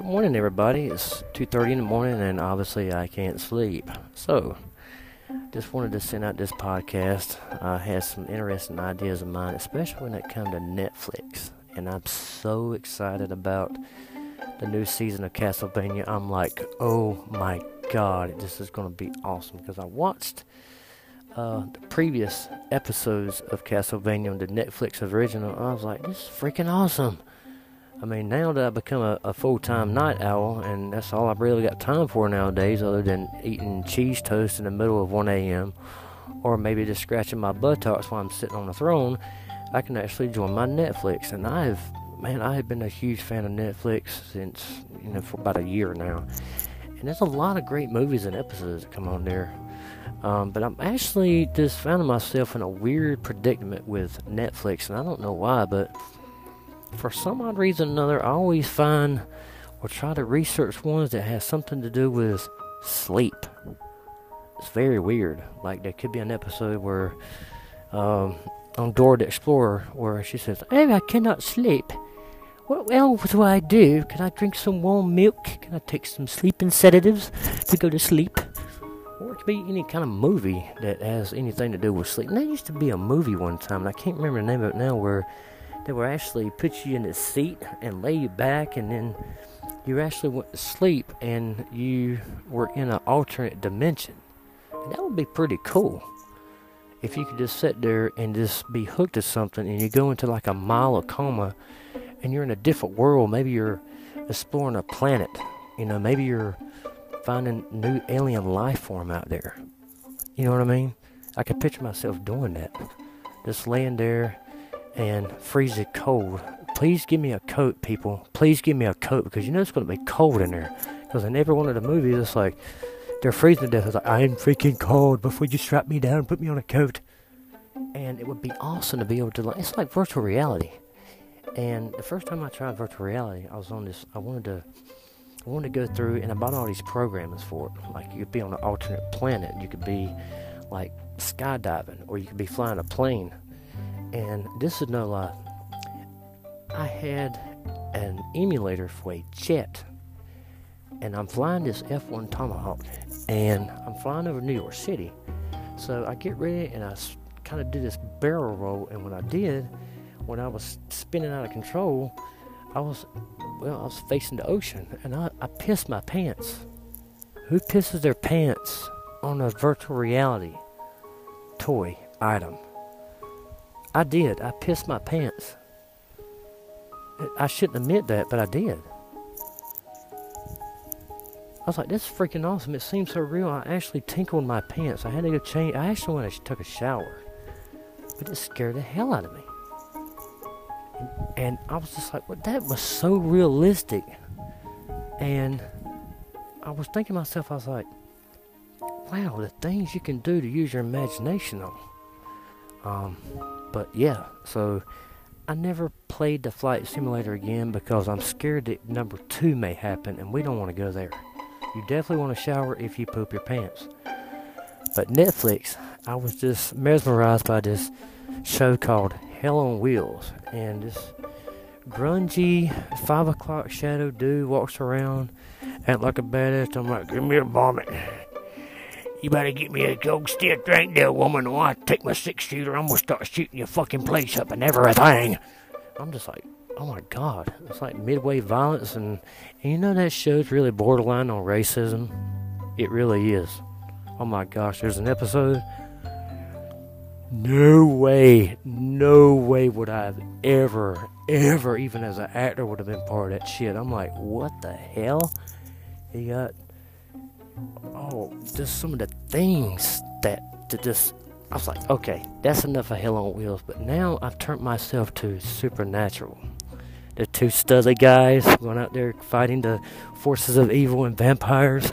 morning, everybody. It's 2:30 in the morning, and obviously I can't sleep. So, just wanted to send out this podcast. I had some interesting ideas of mine, especially when it comes to Netflix, and I'm so excited about the new season of Castlevania. I'm like, oh my god, this is going to be awesome because I watched uh, the previous episodes of Castlevania on the Netflix original. I was like, this is freaking awesome. I mean, now that I've become a, a full time night owl, and that's all I've really got time for nowadays, other than eating cheese toast in the middle of 1 a.m., or maybe just scratching my buttocks while I'm sitting on the throne, I can actually join my Netflix. And I've, man, I have been a huge fan of Netflix since, you know, for about a year now. And there's a lot of great movies and episodes that come on there. Um, but I'm actually just finding myself in a weird predicament with Netflix, and I don't know why, but for some odd reason or another, I always find or try to research ones that has something to do with sleep. It's very weird. Like there could be an episode where um, on Dora the Explorer where she says, "Oh, I cannot sleep. What else do I do? Can I drink some warm milk? Can I take some sleeping sedatives to go to sleep?" Or it could be any kind of movie that has anything to do with sleep. And there used to be a movie one time, and I can't remember the name of it now, where they would actually put you in a seat and lay you back, and then you actually went to sleep and you were in an alternate dimension. And that would be pretty cool if you could just sit there and just be hooked to something and you go into like a mild coma and you're in a different world. Maybe you're exploring a planet. You know, maybe you're finding new alien life form out there. You know what I mean? I could picture myself doing that. Just laying there and freezing cold. Please give me a coat, people. Please give me a coat because you know it's going to be cold in there. Because in every one of the movies, it's like they're freezing to death. It's like, I'm freaking cold. Before you strap me down, and put me on a coat. And it would be awesome to be able to, like, it's like virtual reality. And the first time I tried virtual reality, I was on this, I wanted to. I wanted to go through and I bought all these programs for it. Like you could be on an alternate planet, you could be like skydiving, or you could be flying a plane and this is no lie. I had an emulator for a jet, and I'm flying this F1 Tomahawk, and I'm flying over New York City. So I get ready and I kind of do this barrel roll, and when I did, when I was spinning out of control, I was well, I was facing the ocean, and I, I pissed my pants. Who pisses their pants on a virtual reality toy item? I did. I pissed my pants. I shouldn't admit that, but I did. I was like, "This is freaking awesome. It seems so real. I actually tinkled my pants. I had to go change. I actually went and took a shower. But it scared the hell out of me. And, I was just like, well, that was so realistic. And I was thinking to myself, I was like, wow, the things you can do to use your imagination on. Um, but yeah, so I never played the flight simulator again because I'm scared that number two may happen and we don't want to go there. You definitely want to shower if you poop your pants. But Netflix, I was just mesmerized by this show called Hell on Wheels. And this grungy five o'clock shadow dude walks around, act like a badass. I'm like, give me a vomit. You better get me a coke stick drink there, woman, or I take my six shooter. I'm gonna start shooting your fucking place up and everything. I'm just like, oh my god, it's like midway violence, and, and you know that show's really borderline on racism. It really is. Oh my gosh, there's an episode. No way, no way would I have ever, ever, even as an actor, would have been part of that shit. I'm like, what the hell? He got oh, just some of the things that to just I was like, okay, that's enough of Hell on Wheels. But now I've turned myself to Supernatural. The two studly guys going out there fighting the forces of evil and vampires.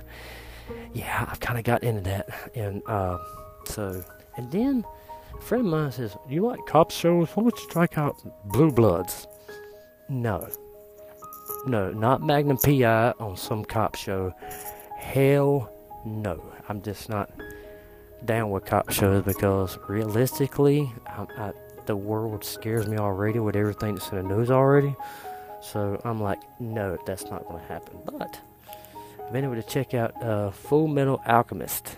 Yeah, I've kind of got into that, and uh, so and then a friend of mine says, "You like cop shows? Why don't you strike out Blue Bloods?" No, no, not Magnum PI on some cop show. Hell no. I'm just not down with cop shows because realistically, I, I, the world scares me already with everything that's in the news already. So I'm like, no, that's not going to happen. But I've been able to check out uh, Full Metal Alchemist,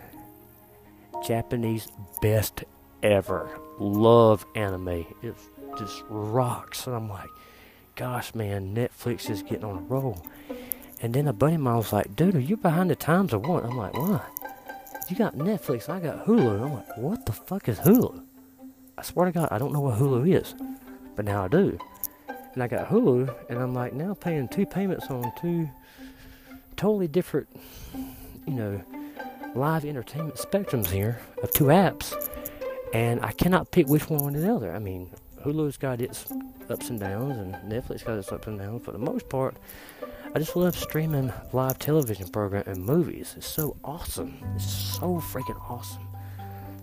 Japanese best ever. Love anime. It just rocks. And I'm like, gosh, man, Netflix is getting on a roll. And then a buddy of mine was like, dude, are you behind the times or what? I'm like, what? You got Netflix, I got Hulu. I'm like, what the fuck is Hulu? I swear to God, I don't know what Hulu is. But now I do. And I got Hulu, and I'm like, now paying two payments on two totally different, you know, live entertainment spectrums here of two apps. And I cannot pick which one or the other. I mean, Hulu's got its ups and downs, and Netflix got its ups and downs. For the most part, I just love streaming live television program and movies. It's so awesome. It's so freaking awesome.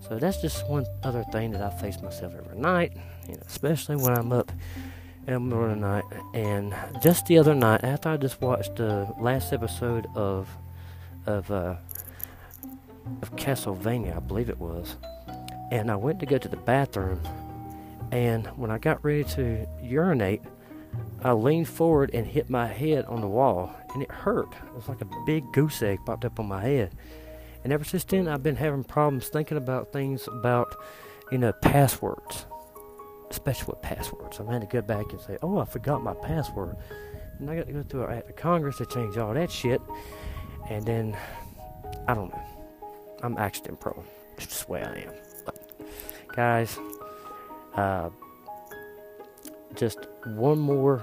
So that's just one other thing that I face myself every night, you know, especially when I'm up in the middle of the night. And just the other night, after I just watched the last episode of of uh, of Castlevania, I believe it was, and I went to go to the bathroom, and when I got ready to urinate, I leaned forward and hit my head on the wall, and it hurt. It was like a big goose egg popped up on my head. And ever since then, I've been having problems thinking about things about, you know, passwords, especially with passwords. I've had to go back and say, oh, I forgot my password. And I got to go through Congress to change all that shit. And then, I don't know. I'm accident prone. It's just the way I am. But, guys, uh, just one more,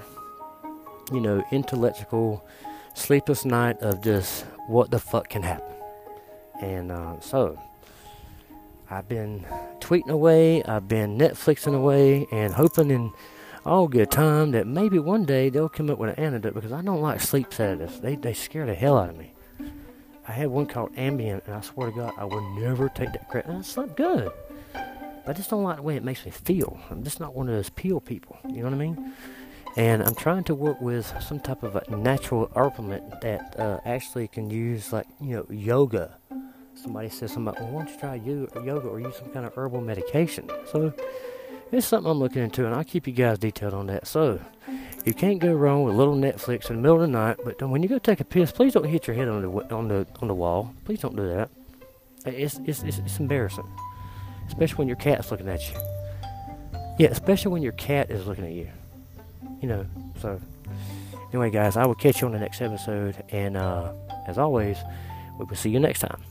you know, intellectual, sleepless night of just what the fuck can happen. And uh, so, I've been tweeting away, I've been Netflixing away, and hoping in all good time that maybe one day they'll come up with an antidote because I don't like sleep sedatives. They, they scare the hell out of me. I had one called Ambien, and I swear to God, I would never take that crap. And I slept good. I just don't like the way it makes me feel. I'm just not one of those peel people. You know what I mean? And I'm trying to work with some type of a natural supplement that uh, actually can use, like, you know, yoga. Somebody says something about, well, why don't you try yoga or use some kind of herbal medication? So it's something I'm looking into, and I'll keep you guys detailed on that. So you can't go wrong with a little Netflix in the middle of the night. But when you go take a piss, please don't hit your head on the on the on the wall. Please don't do that. It's it's it's, it's embarrassing especially when your cat's looking at you. Yeah, especially when your cat is looking at you. You know, so anyway, guys, I will catch you on the next episode, and uh, as always, we will see you next time.